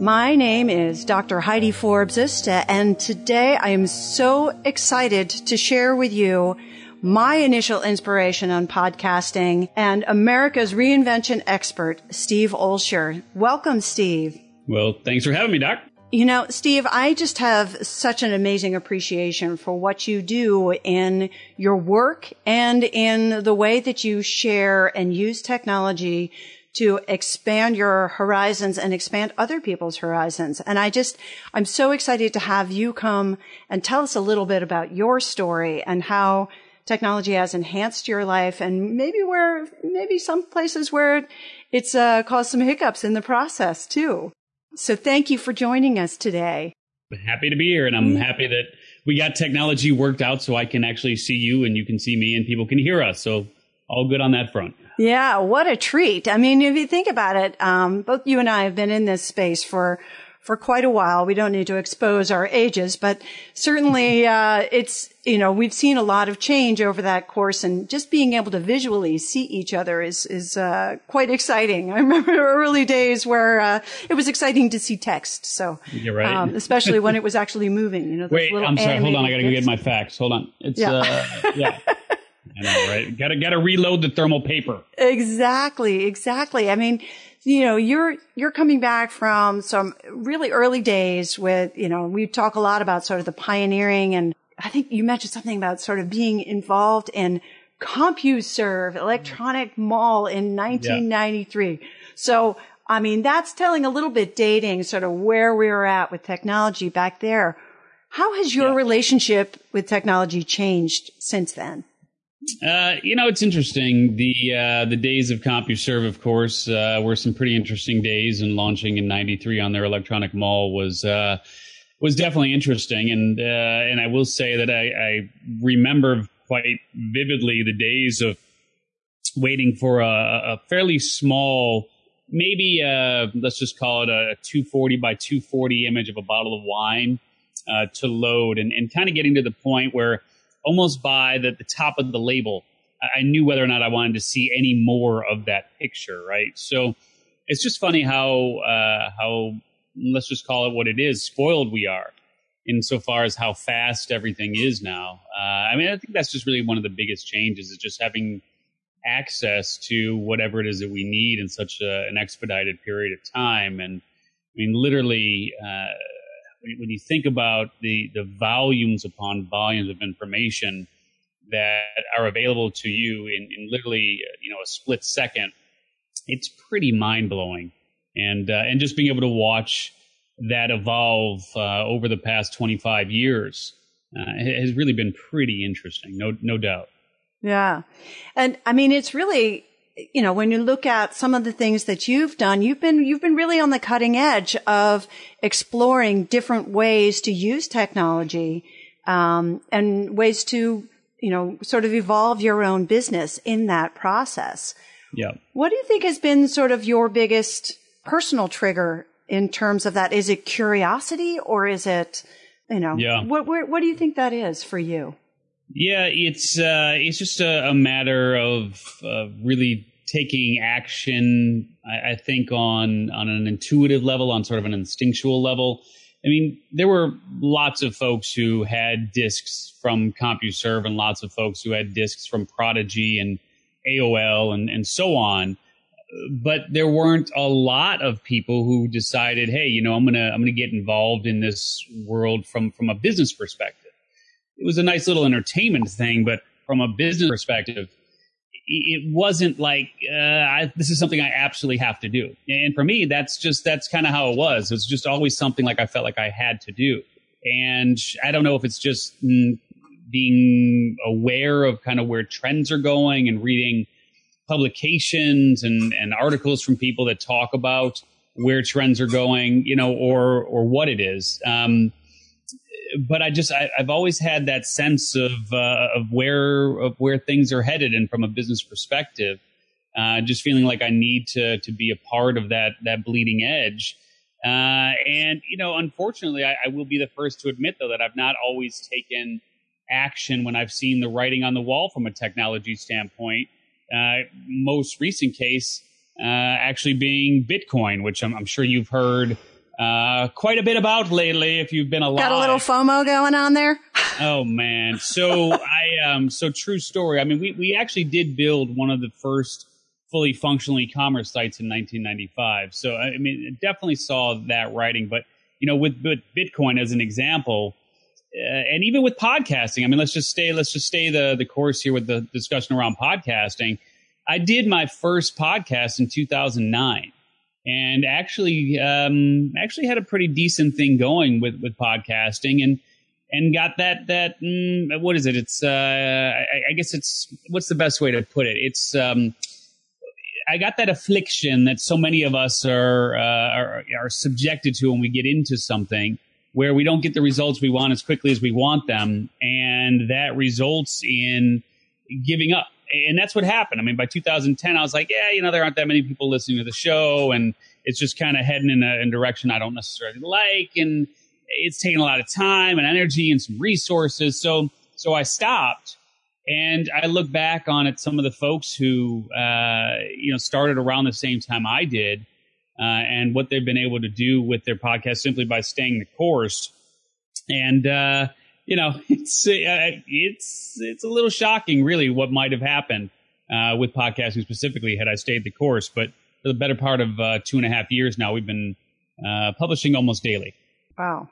My name is Dr. Heidi Forbes and today I am so excited to share with you my initial inspiration on podcasting and America's reinvention expert, Steve Olsher. Welcome, Steve. Well, thanks for having me, Doc. You know, Steve, I just have such an amazing appreciation for what you do in your work and in the way that you share and use technology to expand your horizons and expand other people's horizons. And I just, I'm so excited to have you come and tell us a little bit about your story and how technology has enhanced your life and maybe where, maybe some places where it's uh, caused some hiccups in the process too. So thank you for joining us today. Happy to be here and I'm mm-hmm. happy that we got technology worked out so I can actually see you and you can see me and people can hear us. So all good on that front. Yeah, what a treat. I mean, if you think about it, um, both you and I have been in this space for for quite a while. We don't need to expose our ages, but certainly uh, it's you know we've seen a lot of change over that course, and just being able to visually see each other is is uh, quite exciting. I remember early days where uh, it was exciting to see text. So you're right, um, especially when it was actually moving. You know, wait, I'm sorry. Hold on, I got to go get my fax. Hold on. It's yeah. Uh, yeah. I know, right? Got to got to reload the thermal paper. Exactly, exactly. I mean, you know, you're you're coming back from some really early days with, you know, we talk a lot about sort of the pioneering, and I think you mentioned something about sort of being involved in CompuServe, Electronic Mall in 1993. Yeah. So, I mean, that's telling a little bit dating sort of where we were at with technology back there. How has your yeah. relationship with technology changed since then? Uh, you know, it's interesting. The uh, the days of CompuServe, of course, uh, were some pretty interesting days, and launching in '93 on their electronic mall was uh, was definitely interesting. And uh, and I will say that I, I, remember quite vividly the days of waiting for a, a fairly small, maybe uh, let's just call it a 240 by 240 image of a bottle of wine to load, and, and kind of getting to the point where almost by the, the top of the label, I knew whether or not I wanted to see any more of that picture, right? So it's just funny how uh, how let's just call it what it is, spoiled we are insofar as how fast everything is now. Uh, I mean, I think that's just really one of the biggest changes is just having access to whatever it is that we need in such a, an expedited period of time. And I mean, literally, uh, when you think about the, the volumes upon volumes of information that are available to you in, in literally uh, you know a split second, it's pretty mind blowing, and uh, and just being able to watch that evolve uh, over the past 25 years uh, has really been pretty interesting, no no doubt. Yeah, and I mean it's really you know, when you look at some of the things that you've done, you've been, you've been really on the cutting edge of exploring different ways to use technology, um, and ways to, you know, sort of evolve your own business in that process. Yeah. What do you think has been sort of your biggest personal trigger in terms of that? Is it curiosity or is it, you know, yeah. what, what, what do you think that is for you? Yeah, it's uh, it's just a, a matter of uh, really taking action. I, I, think on on an intuitive level, on sort of an instinctual level. I mean, there were lots of folks who had discs from CompuServe, and lots of folks who had discs from Prodigy and AOL and and so on. But there weren't a lot of people who decided, hey, you know, I'm gonna I'm gonna get involved in this world from from a business perspective it was a nice little entertainment thing, but from a business perspective, it wasn't like uh, I, this is something I absolutely have to do. And for me, that's just that's kind of how it was. It was just always something like I felt like I had to do. And I don't know if it's just being aware of kind of where trends are going and reading publications and, and articles from people that talk about where trends are going, you know, or or what it is. Um, but I just I, have always had that sense of uh, of where of where things are headed, and from a business perspective, uh, just feeling like I need to to be a part of that that bleeding edge. Uh, and you know, unfortunately, I, I will be the first to admit though that I've not always taken action when I've seen the writing on the wall from a technology standpoint. Uh, most recent case uh, actually being Bitcoin, which I'm, I'm sure you've heard uh, quite a bit about lately. If you've been alive, got a little FOMO going on there. oh man, so I um, so true story. I mean, we we actually did build one of the first fully functional e-commerce sites in 1995. So I mean, definitely saw that writing. But you know, with, with Bitcoin as an example, uh, and even with podcasting, I mean, let's just stay let's just stay the the course here with the discussion around podcasting. I did my first podcast in 2009 and actually um, actually had a pretty decent thing going with with podcasting and and got that that mm, what is it? It's uh, I, I, guess it's what's the best way to put it? It's um, I got that affliction that so many of us are, uh, are are subjected to when we get into something where we don't get the results we want as quickly as we want them. And that results in giving up and that's what happened. I mean, by 2010, I was like, yeah, you know, there aren't that many people listening to the show, and it's just kind of heading in a, in direction I don't necessarily like, and it's taking a lot of time and energy and some resources. So, so I stopped, and I look back on it. Some of the folks who, uh, you know, started around the same time I did, uh, and what they've been able to do with their podcast simply by staying the course, and. Uh, you know, it's uh, it's it's a little shocking, really, what might have happened uh, with podcasting specifically had I stayed the course. But for the better part of uh, two and a half years now, we've been uh, publishing almost daily. Wow.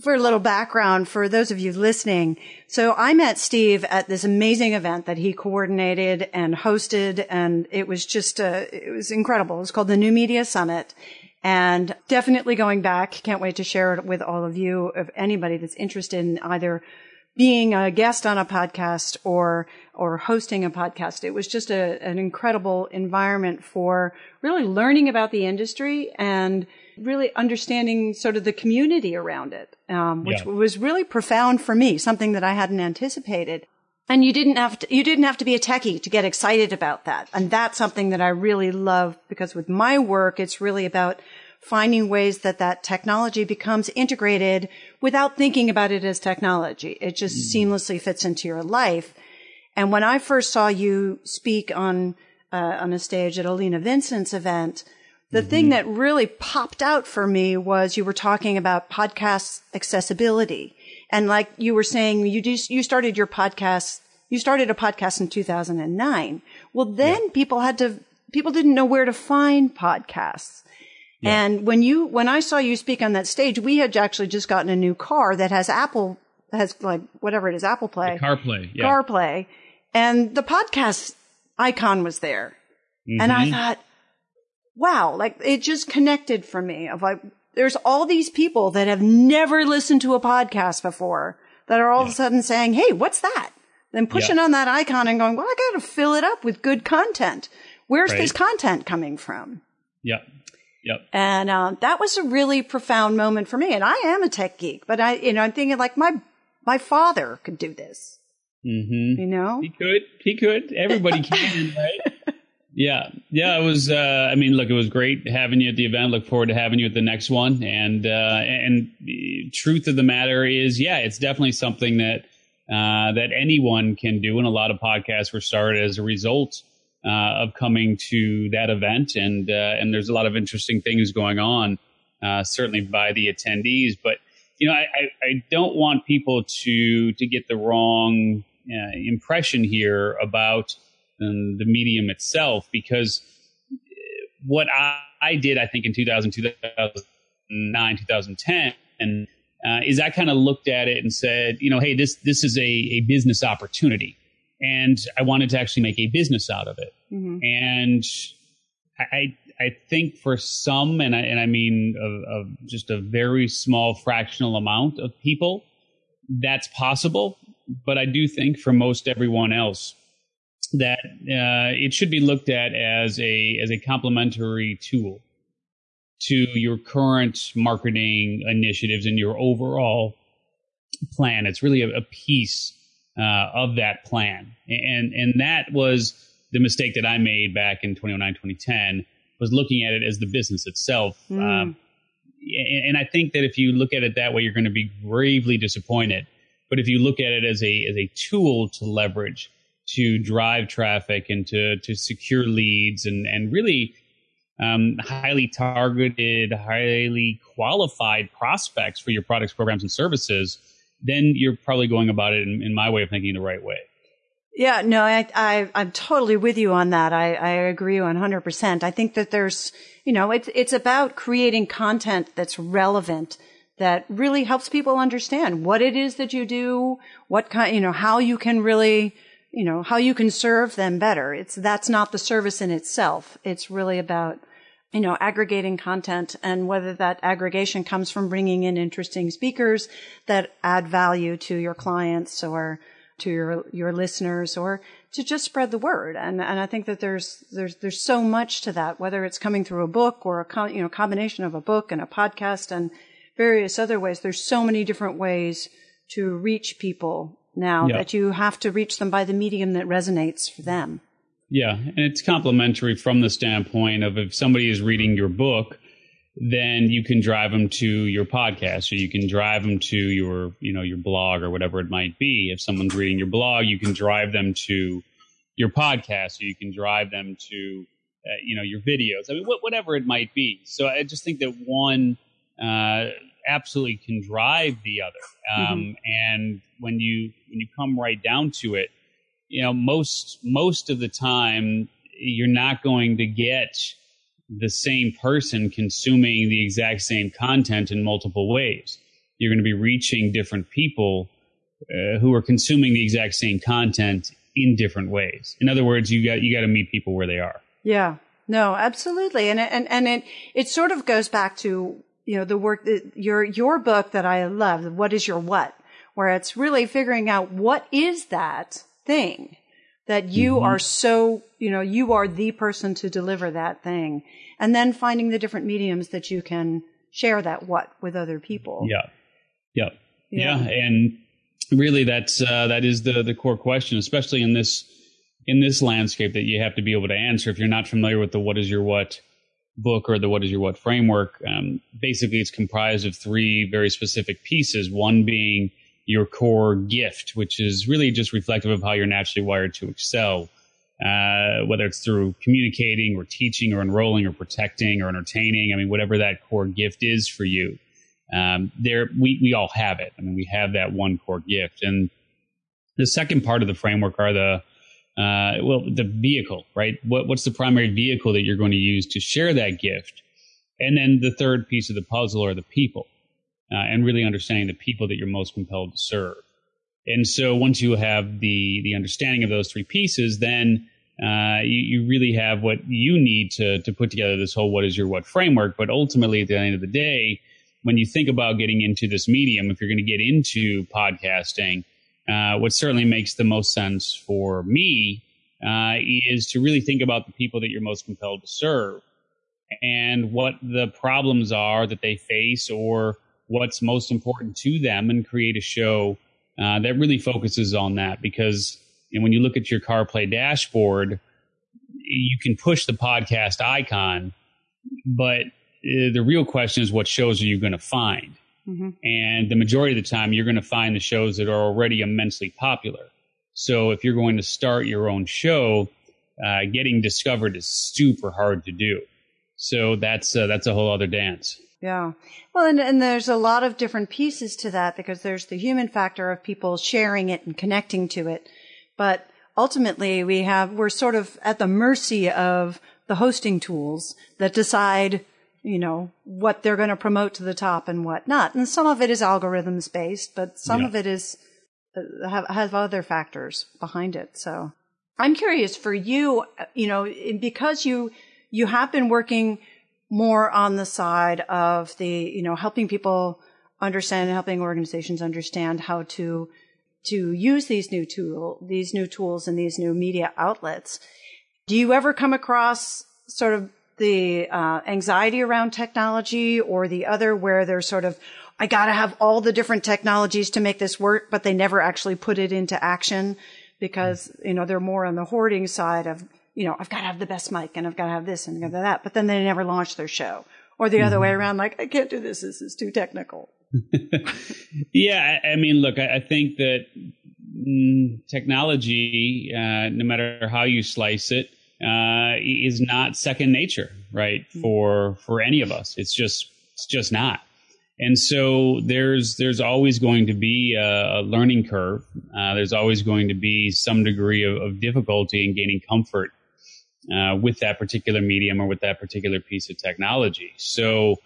For a little background for those of you listening, so I met Steve at this amazing event that he coordinated and hosted, and it was just uh, it was incredible. It was called the New Media Summit, and definitely going back. Can't wait to share it with all of you, of anybody that's interested in either being a guest on a podcast or or hosting a podcast. It was just a, an incredible environment for really learning about the industry and really understanding sort of the community around it, um, which yeah. was really profound for me, something that I hadn't anticipated. And you didn't have to, you didn't have to be a techie to get excited about that. And that's something that I really love because with my work, it's really about finding ways that that technology becomes integrated without thinking about it as technology. It just mm. seamlessly fits into your life. And when I first saw you speak on, uh, on a stage at Alina Vincent's event, the mm-hmm. thing that really popped out for me was you were talking about podcast accessibility and like you were saying, you just, you started your podcast, you started a podcast in 2009. Well, then yeah. people had to, people didn't know where to find podcasts. Yeah. And when you, when I saw you speak on that stage, we had actually just gotten a new car that has Apple, has like whatever it is, Apple Play. The CarPlay. Yeah. CarPlay. And the podcast icon was there. Mm-hmm. And I mm-hmm. thought, wow, like it just connected for me of like, there's all these people that have never listened to a podcast before that are all yeah. of a sudden saying, Hey, what's that? Then pushing yeah. on that icon and going, well, I got to fill it up with good content. Where's right. this content coming from? Yep. Yep. And uh, that was a really profound moment for me. And I am a tech geek, but I, you know, I'm thinking like my my father could do this. Mm-hmm. You know, he could. He could. Everybody can, right? Yeah, yeah, it was. Uh, I mean, look, it was great having you at the event. Look forward to having you at the next one. And uh, and truth of the matter is, yeah, it's definitely something that uh, that anyone can do, and a lot of podcasts were started as a result uh, of coming to that event. And uh, and there's a lot of interesting things going on, uh, certainly by the attendees. But you know, I, I, I don't want people to to get the wrong impression here about than the medium itself because what I, I did, I think in 2000, 2009, 2010, and uh, is I kind of looked at it and said, you know, hey, this this is a, a business opportunity, and I wanted to actually make a business out of it. Mm-hmm. And I I think for some, and I and I mean of, of just a very small fractional amount of people, that's possible. But I do think for most everyone else, that uh, it should be looked at as a as a complementary tool to your current marketing initiatives and your overall plan. It's really a, a piece uh, of that plan, and and that was the mistake that I made back in 2009, 2010 was looking at it as the business itself. Mm. Um, and, and I think that if you look at it that way, you're going to be gravely disappointed. But if you look at it as a as a tool to leverage to drive traffic and to to secure leads and and really um, highly targeted, highly qualified prospects for your products, programs, and services, then you're probably going about it in, in my way of thinking the right way. Yeah, no, I, I, I'm totally with you on that. I, I agree 100%. I think that there's, you know, it's, it's about creating content that's relevant, that really helps people understand what it is that you do, what kind, you know, how you can really, you know, how you can serve them better. It's, that's not the service in itself. It's really about, you know, aggregating content and whether that aggregation comes from bringing in interesting speakers that add value to your clients or, to your your listeners or to just spread the word and and I think that there's there's there's so much to that whether it's coming through a book or a you know combination of a book and a podcast and various other ways there's so many different ways to reach people now yeah. that you have to reach them by the medium that resonates for them. Yeah and it's complementary from the standpoint of if somebody is reading your book then you can drive them to your podcast or you can drive them to your you know your blog or whatever it might be. If someone's reading your blog you can drive them to your podcast or you can drive them to uh, you know your videos. I mean wh- whatever it might be. So i just think that one uh, absolutely can drive the other um, mm-hmm. and when you when you come right down to it you know most most of the time you're not going to get the same person consuming the exact same content in multiple ways. You're going to be reaching different people uh, who are consuming the exact same content in different ways. In other words, you got you got to meet people where they are. Yeah. No, absolutely. And and and it it sort of goes back to, you know, the work that your your book that I love, what is your what? Where it's really figuring out what is that thing that you mm-hmm. are so, you know, you are the person to deliver that thing. And then finding the different mediums that you can share that what with other people. Yeah. Yeah. Yeah. yeah. And really that's, uh, that is the, the core question, especially in this, in this landscape that you have to be able to answer. If you're not familiar with the what is your what book or the what is your what framework, um, basically it's comprised of three very specific pieces. One being, your core gift, which is really just reflective of how you're naturally wired to excel. Uh, whether it's through communicating or teaching or enrolling or protecting or entertaining. I mean, whatever that core gift is for you, um, there we we all have it. I mean, we have that one core gift, and the second part of the framework are the uh, well, the vehicle, right? What what's the primary vehicle that you're going to use to share that gift, and then the third piece of the puzzle are the people uh, and really understanding the people that you're most compelled to serve. And so once you have the the understanding of those three pieces, then uh, you, you, really have what you need to to put together this whole what is your what framework. But ultimately, at the end of the day, when you think about getting into this medium, if you're going to get into podcasting, uh, what certainly makes the most sense for me uh, is to really think about the people that you're most compelled to serve and what the problems are that they face or what's most important to them and create a show uh, that really focuses on that because know, when you look at your CarPlay dashboard, you can push the podcast icon, but uh, the real question is what shows are you going to find? Mm-hmm. And the majority of the time, you're going to find the shows that are already immensely popular. So if you're going to start your own show, uh, getting discovered is super hard to do. So that's uh, that's a whole other dance. Yeah. Well, and, and there's a lot of different pieces to that because there's the human factor of people sharing it and connecting to it. But ultimately we have, we're sort of at the mercy of the hosting tools that decide, you know, what they're going to promote to the top and what not. And some of it is algorithms based, but some yeah. of it is, uh, have, have other factors behind it. So I'm curious for you, you know, because you, you have been working more on the side of the, you know, helping people understand and helping organizations understand how to to use these new tool these new tools and these new media outlets. Do you ever come across sort of the uh, anxiety around technology or the other where they're sort of, I got to have all the different technologies to make this work, but they never actually put it into action because, you know, they're more on the hoarding side of, you know, I've got to have the best mic and I've got to have this and I've got that, but then they never launch their show or the mm-hmm. other way mm-hmm. around, like, I can't do this. This is too technical. yeah. I, I, mean, look, I, I think that mm, technology, uh, no matter how you slice it, uh, is not second nature, right? Mm-hmm. For for any of us, it's just it's just not. And so there's there's always going to be a, a learning curve. Uh, there's always going to be some degree of, of difficulty in gaining comfort uh, with that particular medium or with that particular piece of technology. So,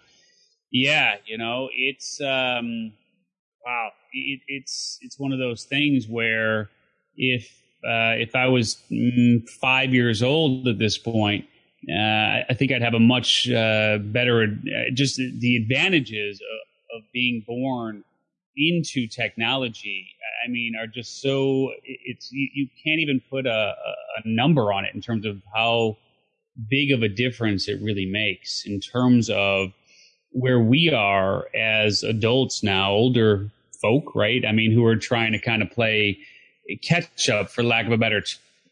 yeah, you know, it's um, wow, it, it's it's one of those things where if uh, if I was mm, five years old at this point, uh, I think I'd have a much uh, better, uh, just the advantages of, of, being born into technology. I mean, are just so it's you, you can't even put a, a, number on it in terms of how big of a difference it really makes in terms of where we are as adults now, older folk, right? I mean, who are trying to kind of play catch up, for lack of a better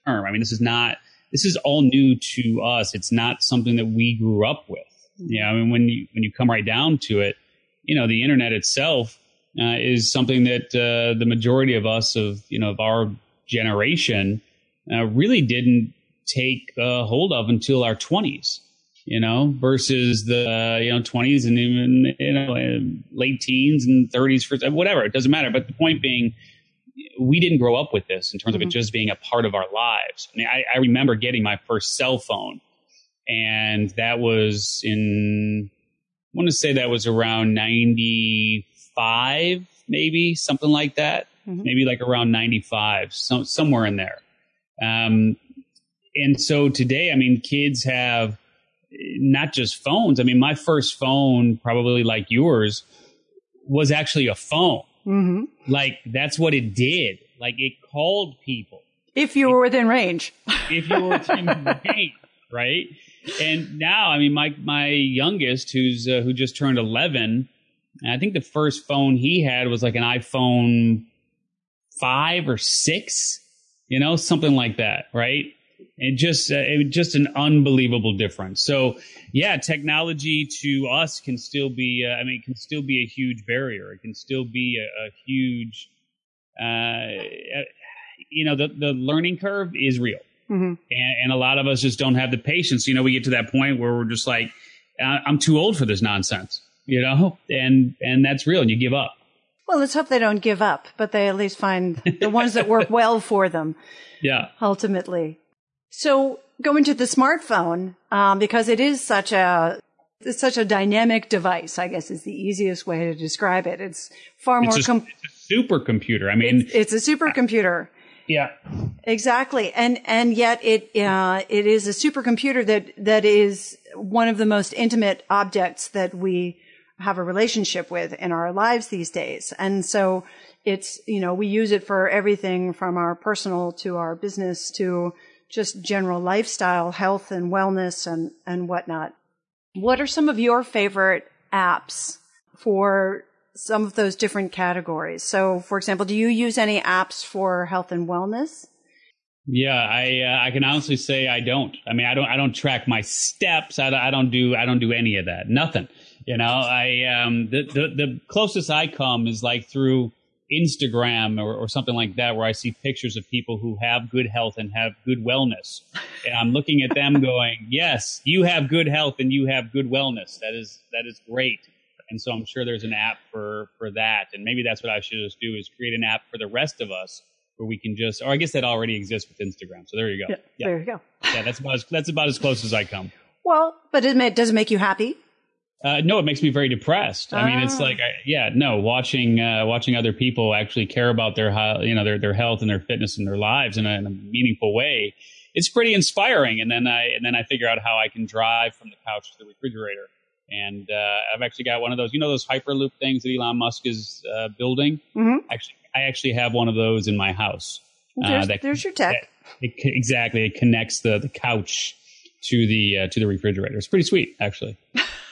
term. I mean, this is not this is all new to us. It's not something that we grew up with. Yeah, I mean, when you when you come right down to it, you know, the internet itself uh, is something that uh, the majority of us of you know of our generation uh, really didn't take hold of until our twenties. You know, versus the you know twenties and even you know late teens and thirties, for whatever. It doesn't matter. But the point being, we didn't grow up with this in terms mm-hmm. of it mm-hmm. just being a part of our lives. I mean, I, I, remember getting my first cell phone, and that was in, I want to say that was around 95, maybe something like that. Mm-hmm. Maybe like around 95, some, somewhere in there. Um, and so today, I mean, kids have not just phones. I mean, my first phone, probably like yours, was actually a phone. Mm-hmm. Like that's what it did. Like it called people. If you were within range. if you were within range, right? And now, I mean, my my youngest, who's uh, who just turned eleven, and I think the first phone he had was like an iPhone five or six, you know, something like that, right? And just uh, it, just an unbelievable difference. So yeah, technology to us can still be uh, I mean can still be a huge barrier. It can still be a, a huge uh, uh, you know the the learning curve is real. Mm-hmm. And, and, a lot of us just don't have the patience. You know, we get to that point where we're just like, I'm too old for this nonsense, you know, and, and that's real and you give up. Well, let's hope they don't give up, but they at least find the ones that work well for them. Yeah. Ultimately. So going to the smartphone, um, because it is such a it's such a dynamic device, I guess is the easiest way to describe it. It's far more. It's a, com- it's a supercomputer. I mean, it's, it's a supercomputer. Yeah, exactly. And and yet it uh, it is a supercomputer that that is one of the most intimate objects that we have a relationship with in our lives these days. And so it's you know we use it for everything from our personal to our business to just general lifestyle, health and wellness and, and whatnot. What are some of your favorite apps for some of those different categories? So, for example, do you use any apps for health and wellness? Yeah, I uh, I can honestly say I don't. I mean, I don't I don't track my steps. I, I don't do I don't do any of that. Nothing. You know, I um the, the the closest I come is like through Instagram or, or, something like that, where I see pictures of people who have good health and have good wellness. And I'm looking at them going, yes, you have good health and you have good wellness. That is, that is great. And so I'm sure there's an app for, for that. And maybe that's what I should just do is create an app for the rest of us where we can just, or I guess that already exists with Instagram. So there you go. Yeah, yeah. There you go. yeah, that's about as, that's about as close as I come. Well, but it does it make you happy? Uh, no, it makes me very depressed. I mean, it's ah. like, I, yeah, no, watching uh, watching other people actually care about their you know their their health and their fitness and their lives in a, in a, meaningful way. It's pretty inspiring. And then I and then I figure out how I can drive from the couch to the refrigerator. And uh, I've actually got one of those, you know, those Hyperloop things that Elon Musk is uh, building. Mm-hmm. Actually, I actually have one of those in my house. Uh, there's, there's your tech. It, exactly, it connects the the couch to the uh, to the refrigerator. It's pretty sweet, actually.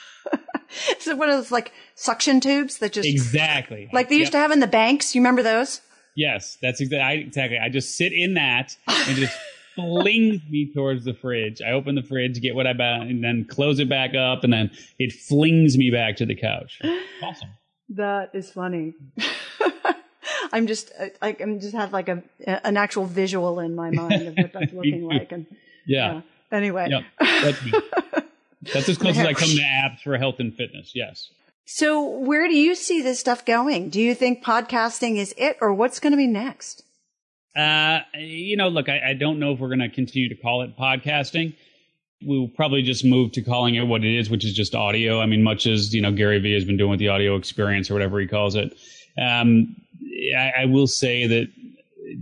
Is it one of those like suction tubes that just exactly like they used yep. to have in the banks? You remember those? Yes, that's exactly. I, exactly. I just sit in that and just flings me towards the fridge. I open the fridge, get what I buy, and then close it back up, and then it flings me back to the couch. Awesome. That is funny. I'm just, I, am just have like a an actual visual in my mind of what that's looking like, and yeah. yeah. Anyway, yep. That's, as close as I come to apps for health and fitness. Yes. So, where do you see this stuff going? Do you think podcasting is it, or what's going to be next? Uh, you know, look, I, I don't know if we're going to continue to call it podcasting. We'll probably just move to calling it what it is, which is just audio. I mean, much as you know, Gary Vee has been doing with the audio experience or whatever he calls it. Um, I, I will say that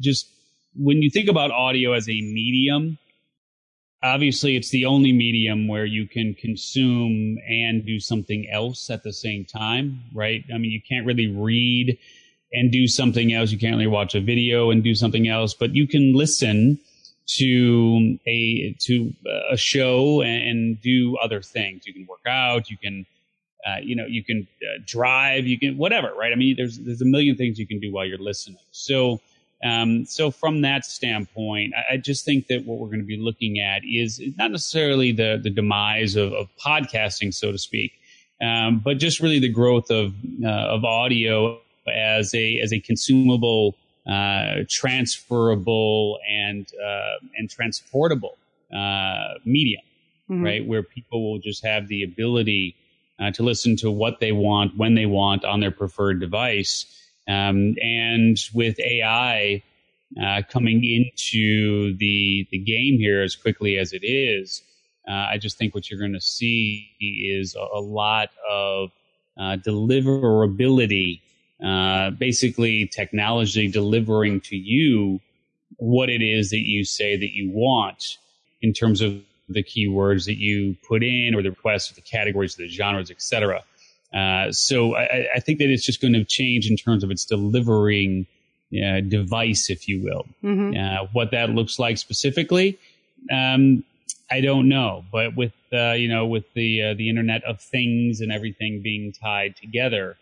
just when you think about audio as a medium, obviously it's the only medium where you can consume and do something else at the same time, right? I mean, you can't really read and do something else. You can't really watch a video and do something else, but you can listen to a to a show and do other things. You can work out. You can, uh, you know, you can uh, drive. You can whatever, right? I mean, there's there's a million things you can do while you're listening. So um, so from that standpoint, I, I, just think that what we're going to be looking at is not necessarily the the demise of, of podcasting, so to speak, um, but just really the growth of uh, of audio as a as a consumable, uh, transferable, and uh, and transportable uh, medium, mm-hmm. right? Where people will just have the ability uh, to listen to what they want when they want on their preferred device um, and with AI uh, coming into the the game here as quickly as it is, uh, I just think what you're going to see is a, a lot of uh, deliverability, uh, basically technology delivering to you what it is that you say that you want in terms of the keywords that you put in or the requests the categories, the genres, etc. Uh, so I, I, think that it's just going to change in terms of its delivering uh, device, if you will. Mm-hmm. Uh, what that looks like specifically, um, I don't know. But with uh, you know, with the uh, the Internet of Things and everything being tied together,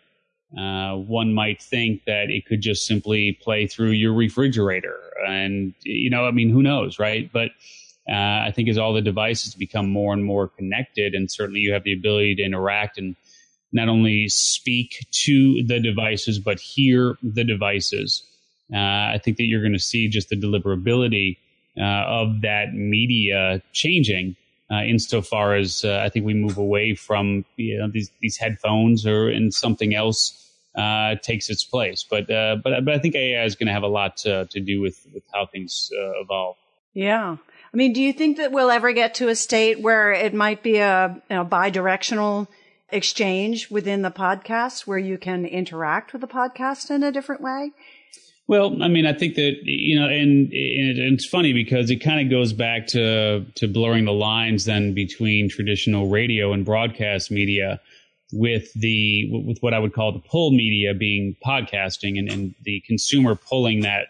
one might think that it could just simply play through your refrigerator, and you know, I mean, who knows, right? But I think as all the devices become more and more connected, and certainly you have the ability to interact and not only speak to the devices, but hear the devices. Uh, I think that you're going to see just the deliverability uh, of that media changing uh, insofar as uh, I think we move away from you know, these, these headphones or and something else uh, takes its place. But, uh, but, but I think AI is going to have a lot to, to do with, with how things evolve. Yeah. I mean, do you think that we'll ever get to a state where it might be a you know, bi-directional exchange within the podcast where you can interact with the podcast in a different way? Well, I mean, I think that you know, and, and it's funny because it kind of goes back to to blurring the lines then between traditional radio and broadcast media, with the with what I would call the pull media being podcasting, and, and the consumer pulling that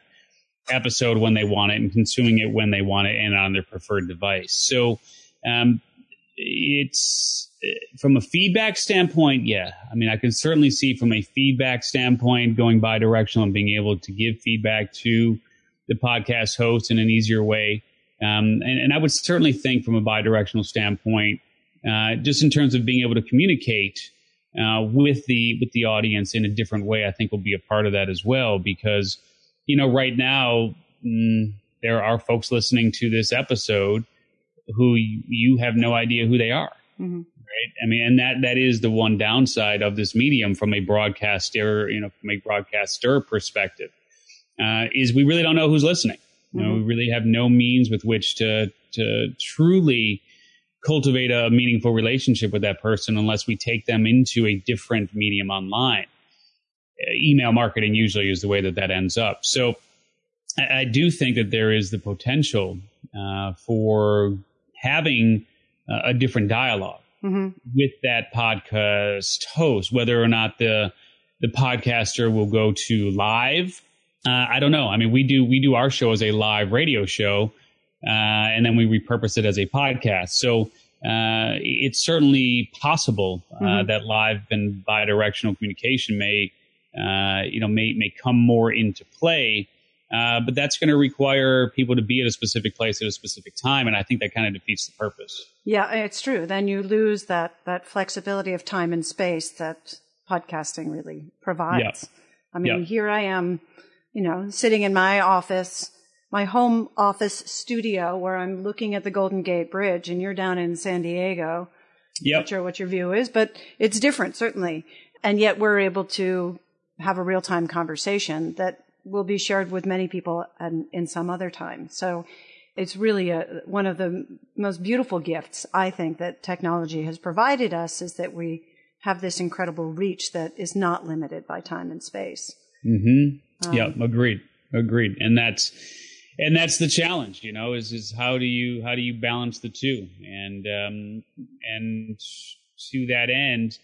episode when they want it and consuming it when they want it and on their preferred device. So, um, it's from a feedback standpoint, yeah. I mean, I can certainly see from a feedback standpoint going bi-directional and being able to give feedback to the podcast host in an easier way. Um, and, and, I would certainly think from a bi-directional standpoint, uh, just in terms of being able to communicate uh, with the with the audience in a different way, I think will be a part of that as well. Because you know, right now mm, there are folks listening to this episode who you have no idea who they are. Mm-hmm. Right. I mean, and that, that is the one downside of this medium from a broadcaster, you know, from a broadcaster perspective, uh, is we really don't know who's listening. You know, mm-hmm. we really have no means with which to, to truly cultivate a meaningful relationship with that person unless we take them into a different medium online. Uh, email marketing usually is the way that that ends up. So I, I do think that there is the potential uh, for having uh, a different dialogue mm-hmm. with that podcast host, whether or not the the podcaster will go to live. Uh, I don't know. I mean, we do we do our show as a live radio show, uh, and then we repurpose it as a podcast. So uh, it's certainly possible uh, mm-hmm. that live and bidirectional communication may, uh, you know, may may come more into play. Uh, but that's going to require people to be at a specific place at a specific time, and I think that kind of defeats the purpose. Yeah, it's true. Then you lose that that flexibility of time and space that podcasting really provides. I mean, here I am, you know, sitting in my office my home office studio where I'm looking at the Golden Gate Bridge and you're down in San Diego. Yep. Not sure what your view is, but it's different, certainly. And yet we're able to have a real time conversation that will be shared with many people and in some other time. So it's really a, one of the most beautiful gifts I think that technology has provided us is that we have this incredible reach that is not limited by time and space. Mm-hmm. Um, yeah, agreed. Agreed. And that's, and that's the challenge, you know, is is how do you how do you balance the two? And um, and to that end,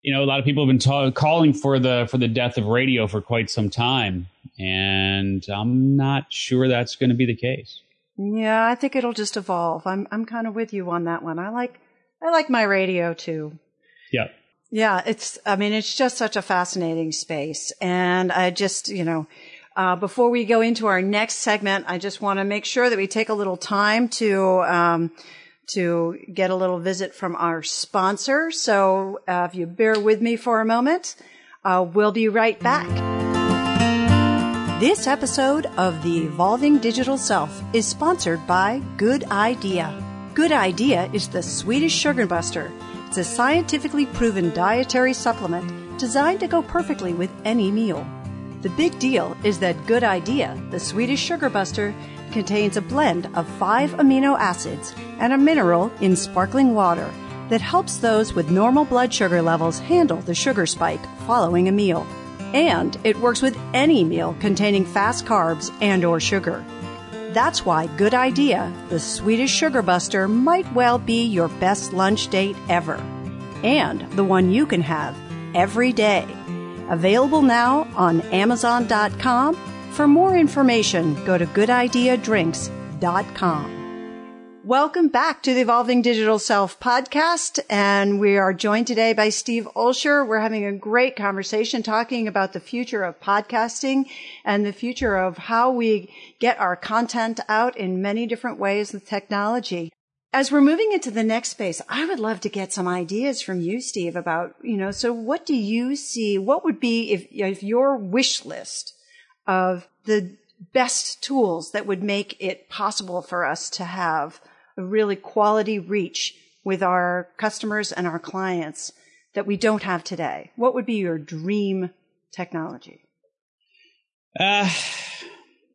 you know, a lot of people have been ta- calling for the for the death of radio for quite some time, and I'm not sure that's going to be the case. Yeah, I think it'll just evolve. I'm I'm kind of with you on that one. I like I like my radio too. Yeah. Yeah, it's I mean it's just such a fascinating space and I just, you know, uh, before we go into our next segment, I just want to make sure that we take a little time to um, to get a little visit from our sponsor. So uh, if you bear with me for a moment, uh, we'll be right back. This episode of the Evolving Digital Self is sponsored by Good Idea. Good Idea is the Swedish Sugar Buster. It's a scientifically proven dietary supplement designed to go perfectly with any meal. The big deal is that Good Idea, the Swedish sugar buster, contains a blend of five amino acids and a mineral in sparkling water that helps those with normal blood sugar levels handle the sugar spike following a meal. And it works with any meal containing fast carbs and or sugar. That's why Good Idea, the Swedish sugar buster, might well be your best lunch date ever. And the one you can have every day. Available now on Amazon.com. For more information, go to goodideadrinks.com. Welcome back to the Evolving Digital Self podcast. And we are joined today by Steve Olsher. We're having a great conversation talking about the future of podcasting and the future of how we get our content out in many different ways with technology as we're moving into the next space, I would love to get some ideas from you, Steve, about, you know, so what do you see? What would be if, if your wish list of the best tools that would make it possible for us to have really quality reach with our customers and our clients that we don't have today? What would be your dream technology? Uh,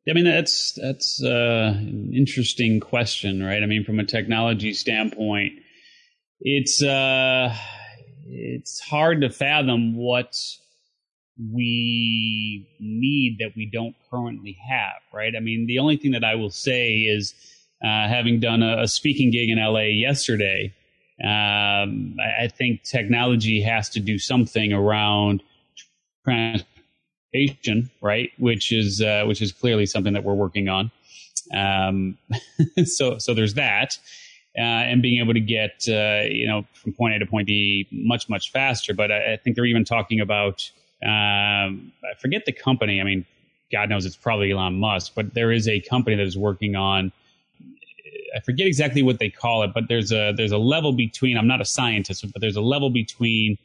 I mean, that's that's uh, an interesting question, right? I mean, from a technology standpoint, it's uh, it's hard to fathom what we need that we don't currently have, right? I mean, the only thing that I will say is, uh, having done a, a, speaking gig in LA yesterday, um, I, I, think technology has to do something around transportation, right? Which is uh, which is clearly something that we're working on. Um, so so there's that, uh, and being able to get uh, you know from point A to point B much much faster. But I, I think they're even talking about um, I forget the company. I mean, God knows it's probably Elon Musk, but there is a company that is working on. I forget exactly what they call it, but there's a there's a level between. I'm not a scientist, but there's a level between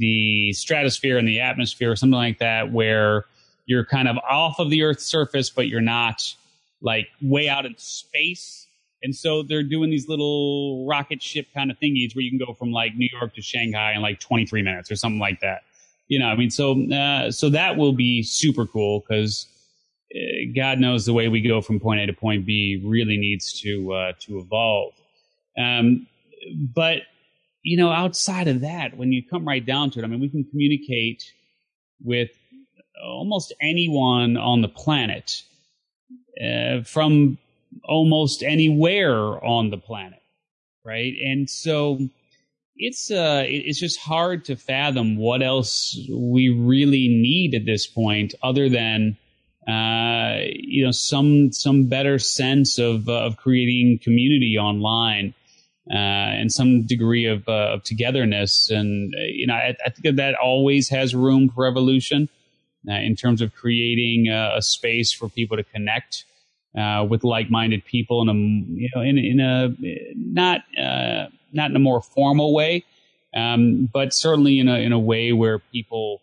the stratosphere and the atmosphere or something like that where you're kind of off of the earth's surface but you're not like way out in space and so they're doing these little rocket ship kind of thingies where you can go from like new york to shanghai in like 23 minutes or something like that you know i mean so uh, so that will be super cool because god knows the way we go from point a to point b really needs to uh, to evolve um, but you know, outside of that, when you come right down to it, I mean, we can communicate with almost anyone on the planet uh, from almost anywhere on the planet, right? And so it's uh, it's just hard to fathom what else we really need at this point, other than uh, you know, some some better sense of uh, of creating community online. Uh, and some degree of, uh, of togetherness, and you know, I, I, think that, always has room for evolution in terms of creating a, a space for people to connect uh, with like-minded people in a you know in, in a not uh, not in a more formal way, um, but certainly in a in a way where people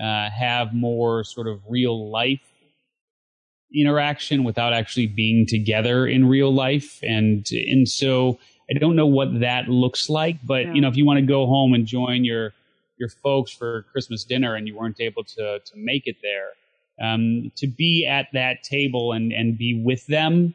uh, have more sort of real life interaction without actually being together in real life, and and so I don't know what that looks like, but yeah. you know if you want to go home and join your your folks for Christmas dinner and you weren't able to to make it there um, to be at that table and, and be with them,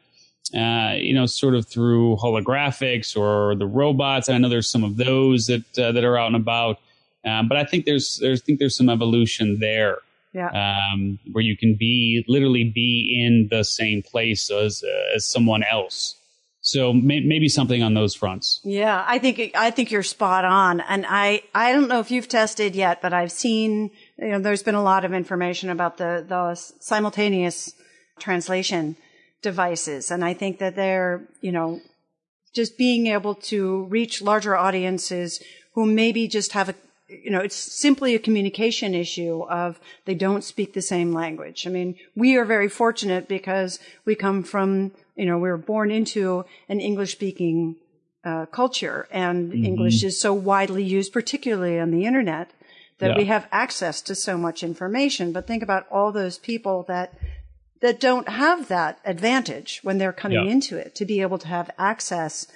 uh, you know, sort of through holographics or the robots. I know there's some of those that uh, that are out and about, um, but I think there's there's I think there's some evolution there. Yeah. Um, where you can be literally be in the same place as uh, as someone else. So may, maybe something on those fronts. Yeah, I think I think you're spot on, and I I don't know if you've tested yet, but I've seen you know there's been a lot of information about the the simultaneous translation devices, and I think that they're you know just being able to reach larger audiences who maybe just have a you know, it's simply a communication issue of they don't speak the same language. I mean, we are very fortunate because we come from you know, we were born into an English speaking uh, culture and mm-hmm. English is so widely used, particularly on the internet, that yeah. we have access to so much information. But think about all those people that that don't have that advantage when they're coming yeah. into it to be able to have access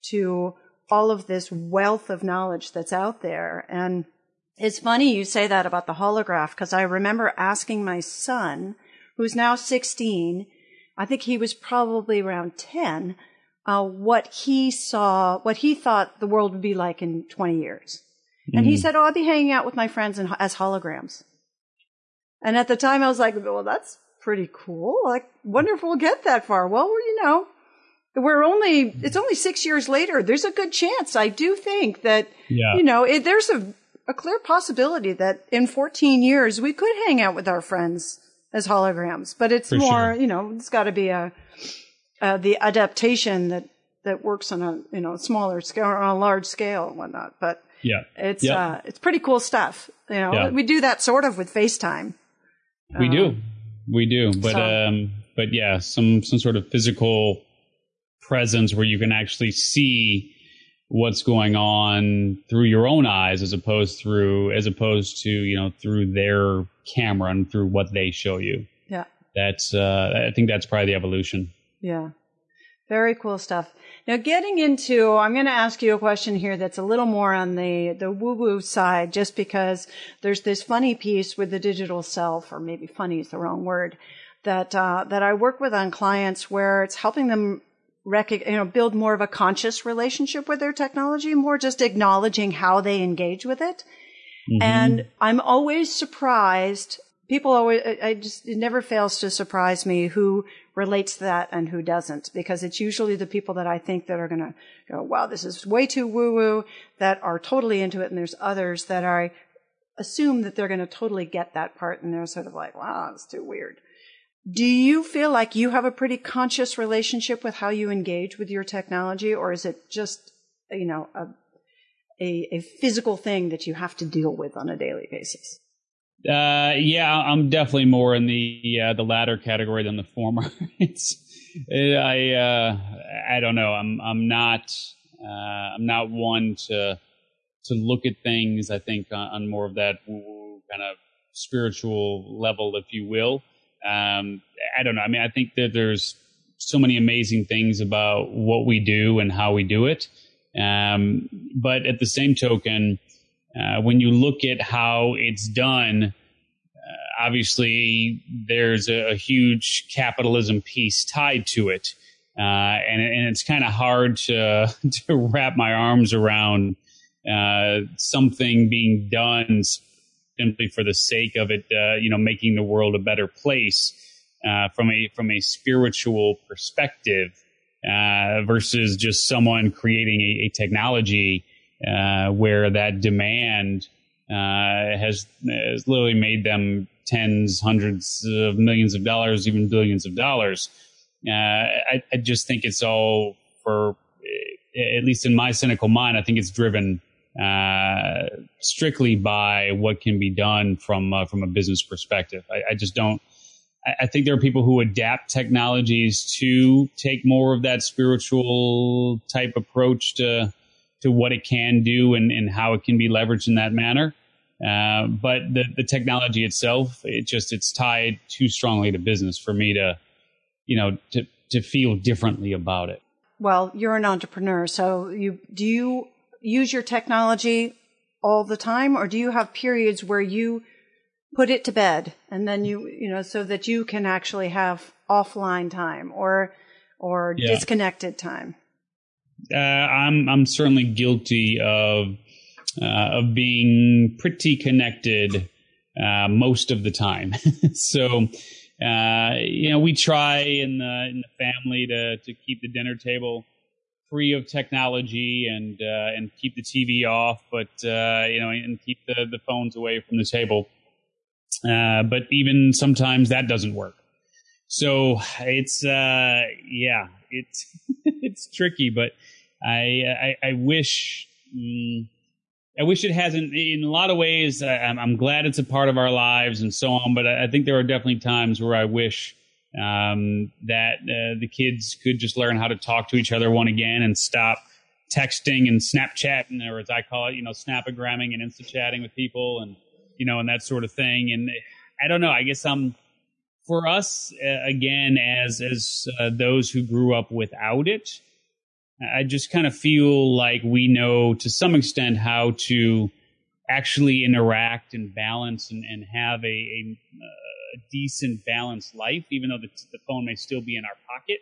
to all of this wealth of knowledge that's out there. And it's funny you say that about the holograph because I remember asking my son, who's now 16, I think he was probably around 10, uh, what he saw, what he thought the world would be like in 20 years. Mm. And he mm. said, Oh, I'll be hanging out with my friends in, as holograms. And at the time I was like, well, that's pretty cool. Like, wonder if we'll get that far. Well, you know, we're only, it's only six years later. There's a good chance. I do think that, yeah. you know, it, there's a, a clear possibility that in 14 years we could hang out with our friends as holograms, but it's For more, sure. you know, it's got to be a, uh, the adaptation that, that works on a, you know, smaller scale or on a large scale and whatnot. But yeah, it's, uh, it's pretty cool stuff. You know, yeah. we do that sort of with FaceTime. We um, do. We do. But, so. um, but yeah, some, some sort of physical presence where you can actually see what's going on through your own eyes as opposed through as opposed to you know through their camera and through what they show you. Yeah. That's uh i think that's probably the evolution. Yeah. Very cool stuff. Now getting into i'm going to ask you a question here that's a little more on the the woo woo side just because there's this funny piece with the digital self or maybe funny is the wrong word that uh, that I work with on clients where it's helping them you know, build more of a conscious relationship with their technology, more just acknowledging how they engage with it. Mm-hmm. And I'm always surprised. People always, I just, it never fails to surprise me who relates to that and who doesn't, because it's usually the people that I think that are going to go, wow, this is way too woo woo, that are totally into it. And there's others that I assume that they're going to totally get that part. And they're sort of like, wow, it's too weird. Do you feel like you have a pretty conscious relationship with how you engage with your technology, or is it just, you know, a, a, a physical thing that you have to deal with on a daily basis? Uh, yeah, I'm definitely more in the uh, the latter category than the former. it's it, I uh, I don't know. I'm I'm not uh, I'm not one to to look at things. I think on, on more of that kind of spiritual level, if you will. Um, I don't know. I mean, I think that there's so many amazing things about what we do and how we do it. Um, but at the same token, uh, when you look at how it's done, uh, obviously there's a, a, huge capitalism piece tied to it. Uh, and, and, it's kind of hard to, to wrap my arms around uh, something being done simply for the sake of it, uh, you know, making the world a better place uh, from a from a spiritual perspective uh, versus just someone creating a, a technology uh, where that demand uh, has has literally made them tens, hundreds of millions of dollars, even billions of dollars. Uh, I, I, just think it's all for, eh, at least in my cynical mind, I think it's driven uh, strictly by what can be done from uh, from a business perspective. I, I just don't. I, think there are people who adapt technologies to take more of that spiritual type approach to to what it can do and, and how it can be leveraged in that manner. Uh, but the, the technology itself, it just it's tied too strongly to business for me to, you know, to to feel differently about it. Well, you're an entrepreneur, so you do you use your technology all the time, or do you have periods where you put it to bed and then you you know so that you can actually have offline time or or yeah. disconnected time? Uh, I'm I'm certainly guilty of uh, of being pretty connected uh, most of the time. so, uh, you know, we try in the in the family to to keep the dinner table free of technology and uh, and keep the TV off, but uh, you know, and keep the the phones away from the table. Uh, but even sometimes that doesn't work. So it's yeah, it's it's tricky, but I I, I wish. Mm, I wish it hasn't. In a lot of ways, I'm, I'm, glad it's a part of our lives and so on. But I, I think there are definitely times where I wish um, that uh, the kids could just learn how to talk to each other one again and stop texting and Snapchatting, or as I call it, you know, snapagramming and insta chatting with people, and you know, and that sort of thing. And I don't know. I guess I'm for us uh, again as as uh, those who grew up without it. I just kind of feel like we know to some extent how to actually interact and balance and, and have a, a, a, decent balanced life, even though the, the, phone may still be in our pocket.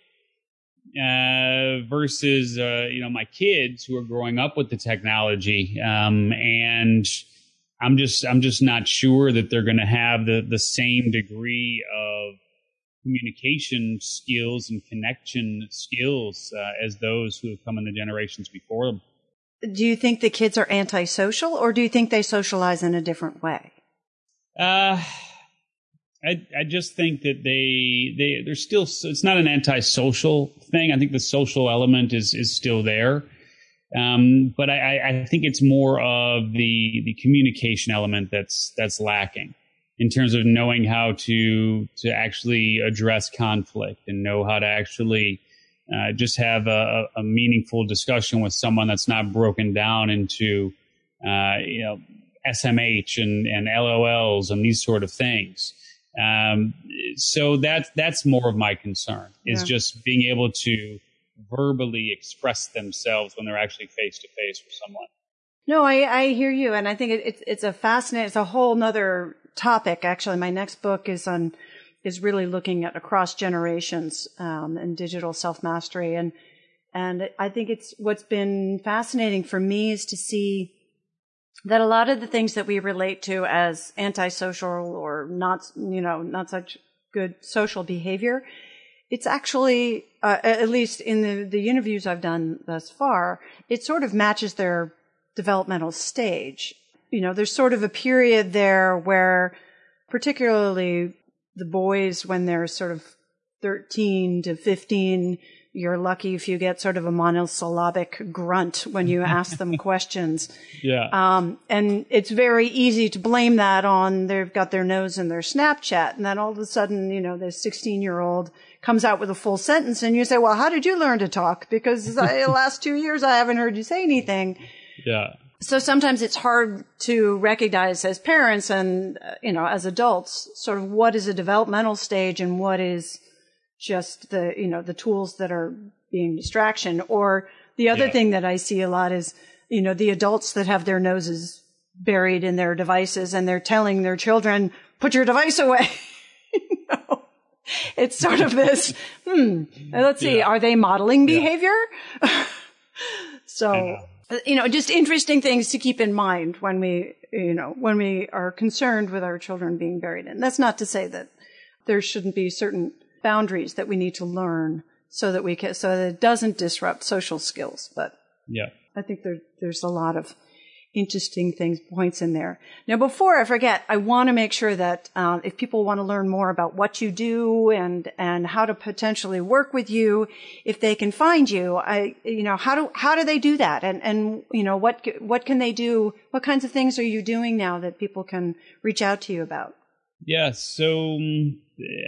Uh, versus, uh, you know, my kids who are growing up with the technology, um, and I'm just, I'm just not sure that they're going to have the the same degree of communication skills and connection skills uh, as those who have come in the generations before them. Do you think the kids are antisocial or do you think they socialize in a different way? Uh, I, I just think that they, they, they're still, it's not an antisocial thing. I think the social element is, is still there. Um, but I, I think it's more of the, the communication element that's, that's lacking in terms of knowing how to to actually address conflict and know how to actually uh, just have a, a, meaningful discussion with someone that's not broken down into uh, you know SMH and, and LOLs and these sort of things. Um, so that's that's more of my concern is yeah. just being able to verbally express themselves when they're actually face to face with someone. No, I, I hear you, and I think it, it's it's a fascinating. It's a whole nother topic. Actually, my next book is on is really looking at across generations um, and digital self mastery, and and I think it's what's been fascinating for me is to see that a lot of the things that we relate to as antisocial or not, you know, not such good social behavior, it's actually, uh, at least in the, the interviews I've done thus far, it sort of matches their developmental stage. You know, there's sort of a period there where particularly the boys when they're sort of 13 to 15, you're lucky if you get sort of a monosyllabic grunt when you ask them questions. Yeah. Um, and it's very easy to blame that on they've got their nose in their Snapchat. And then all of a sudden, you know, this 16 year old comes out with a full sentence and you say, well, how did you learn to talk? Because the last two years I haven't heard you say anything. Yeah so sometimes it's hard to recognize as parents and uh, you know as adults sort of what is a developmental stage and what is just the you know the tools that are being distraction or the other yeah. thing that i see a lot is you know the adults that have their noses buried in their devices and they're telling their children put your device away you know? it's sort of this hmm let's see yeah. are they modeling behavior yeah. so you know, just interesting things to keep in mind when we, you know, when we are concerned with our children being buried in. That's not to say that there shouldn't be certain boundaries that we need to learn so that we can, so that it doesn't disrupt social skills. But yeah, I think there, there's a lot of interesting things, points in there. Now, before I forget, I want to make sure that uh, if people want to learn more about what you do and and how to potentially work with you, if they can find you, I you know how do how do they do that? And and you know what what can they do? What kinds of things are you doing now that people can reach out to you about? Yeah, so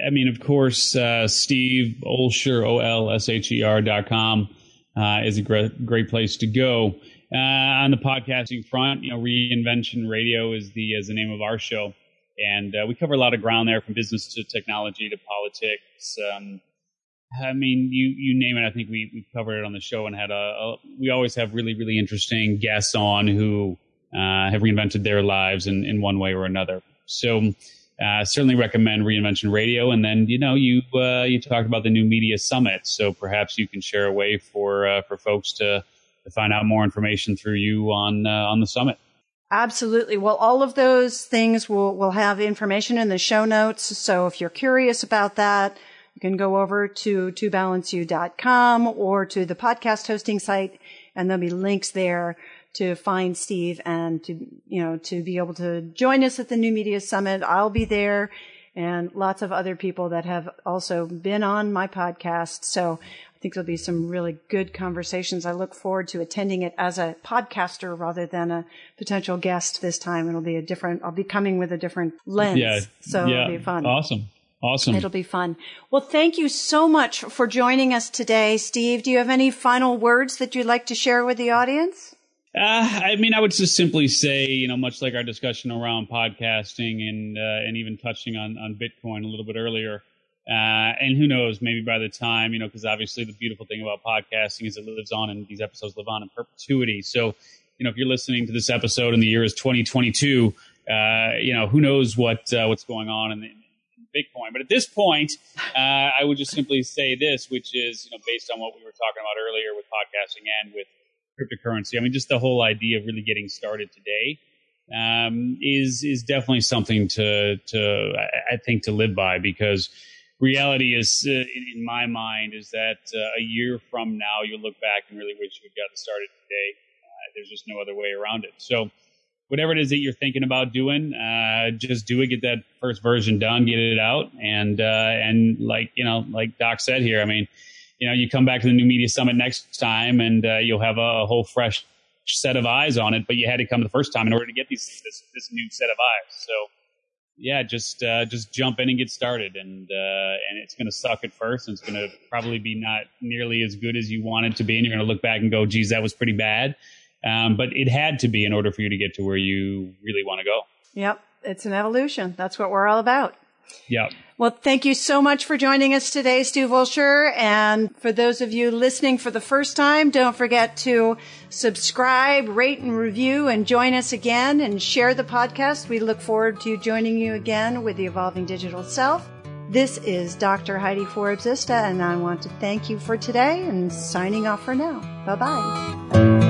I mean, of course, uh, Steve Olsher, O L S H E R dot com uh, is a great great place to go. Uh, on the podcasting front, you know, Reinvention Radio is the is the name of our show, and uh, we cover a lot of ground there, from business to technology to politics. Um, I mean, you you name it. I think we we covered it on the show and had a, a we always have really really interesting guests on who uh, have reinvented their lives in in one way or another. So. Uh, certainly recommend Reinvention Radio, and then you know you uh, you talked about the new media summit, so perhaps you can share a way for uh, for folks to to find out more information through you on uh, on the summit. Absolutely. Well, all of those things will will have information in the show notes. So if you're curious about that, you can go over to tobalanceyou.com or to the podcast hosting site, and there'll be links there to find Steve and to you know to be able to join us at the New Media Summit. I'll be there and lots of other people that have also been on my podcast. So I think there'll be some really good conversations. I look forward to attending it as a podcaster rather than a potential guest this time. It'll be a different, I'll be coming with a different lens. Yeah. So yeah. it'll be fun. Awesome. Awesome. It'll be fun. Well, thank you so much for joining us today, Steve. Do you have any final words that you'd like to share with the audience? Uh, I mean, I would just simply say, you know, much like our discussion around podcasting and uh, and even touching on on Bitcoin a little bit earlier, uh, and who knows, maybe by the time, you know, because obviously the beautiful thing about podcasting is it lives on and these episodes live on in perpetuity. So, you know, if you're listening to this episode and the year is 2022, uh, you know, who knows what uh, what's going on in, the, in, Bitcoin. But at this point, uh, I would just simply say this, which is, you know, based on what we were talking about earlier with podcasting and with cryptocurrency. I mean, just the whole idea of really getting started today um, is is definitely something to to I think to live by because reality is, uh, in, my mind, is that uh, a year from now, you'll look back and really wish you had gotten started today. Uh, there's just no other way around it. So, whatever it is that you're thinking about doing, uh, just do it. Get that first version done, get it out, and uh, and like you know, like Doc said here, I mean, you know, you come back to the new media summit next time, and uh, you'll have a, a whole fresh set of eyes on it. But you had to come the first time in order to get these this, this new set of eyes. So yeah, just uh, just jump in and get started, and uh, and it's going to suck at first, and it's going to probably be not nearly as good as you want it to be, and you're going to look back and go, "Geez, that was pretty bad," um, but it had to be in order for you to get to where you really want to go. Yep, it's an evolution. That's what we're all about. Yeah. Well, thank you so much for joining us today, Steve Olsher. And for those of you listening for the first time, don't forget to subscribe, rate and review and join us again and share the podcast. We look forward to joining you again with the Evolving Digital Self. This is Dr. Heidi Forbes Öste, and I want to thank you for today and signing off for now. Bye bye.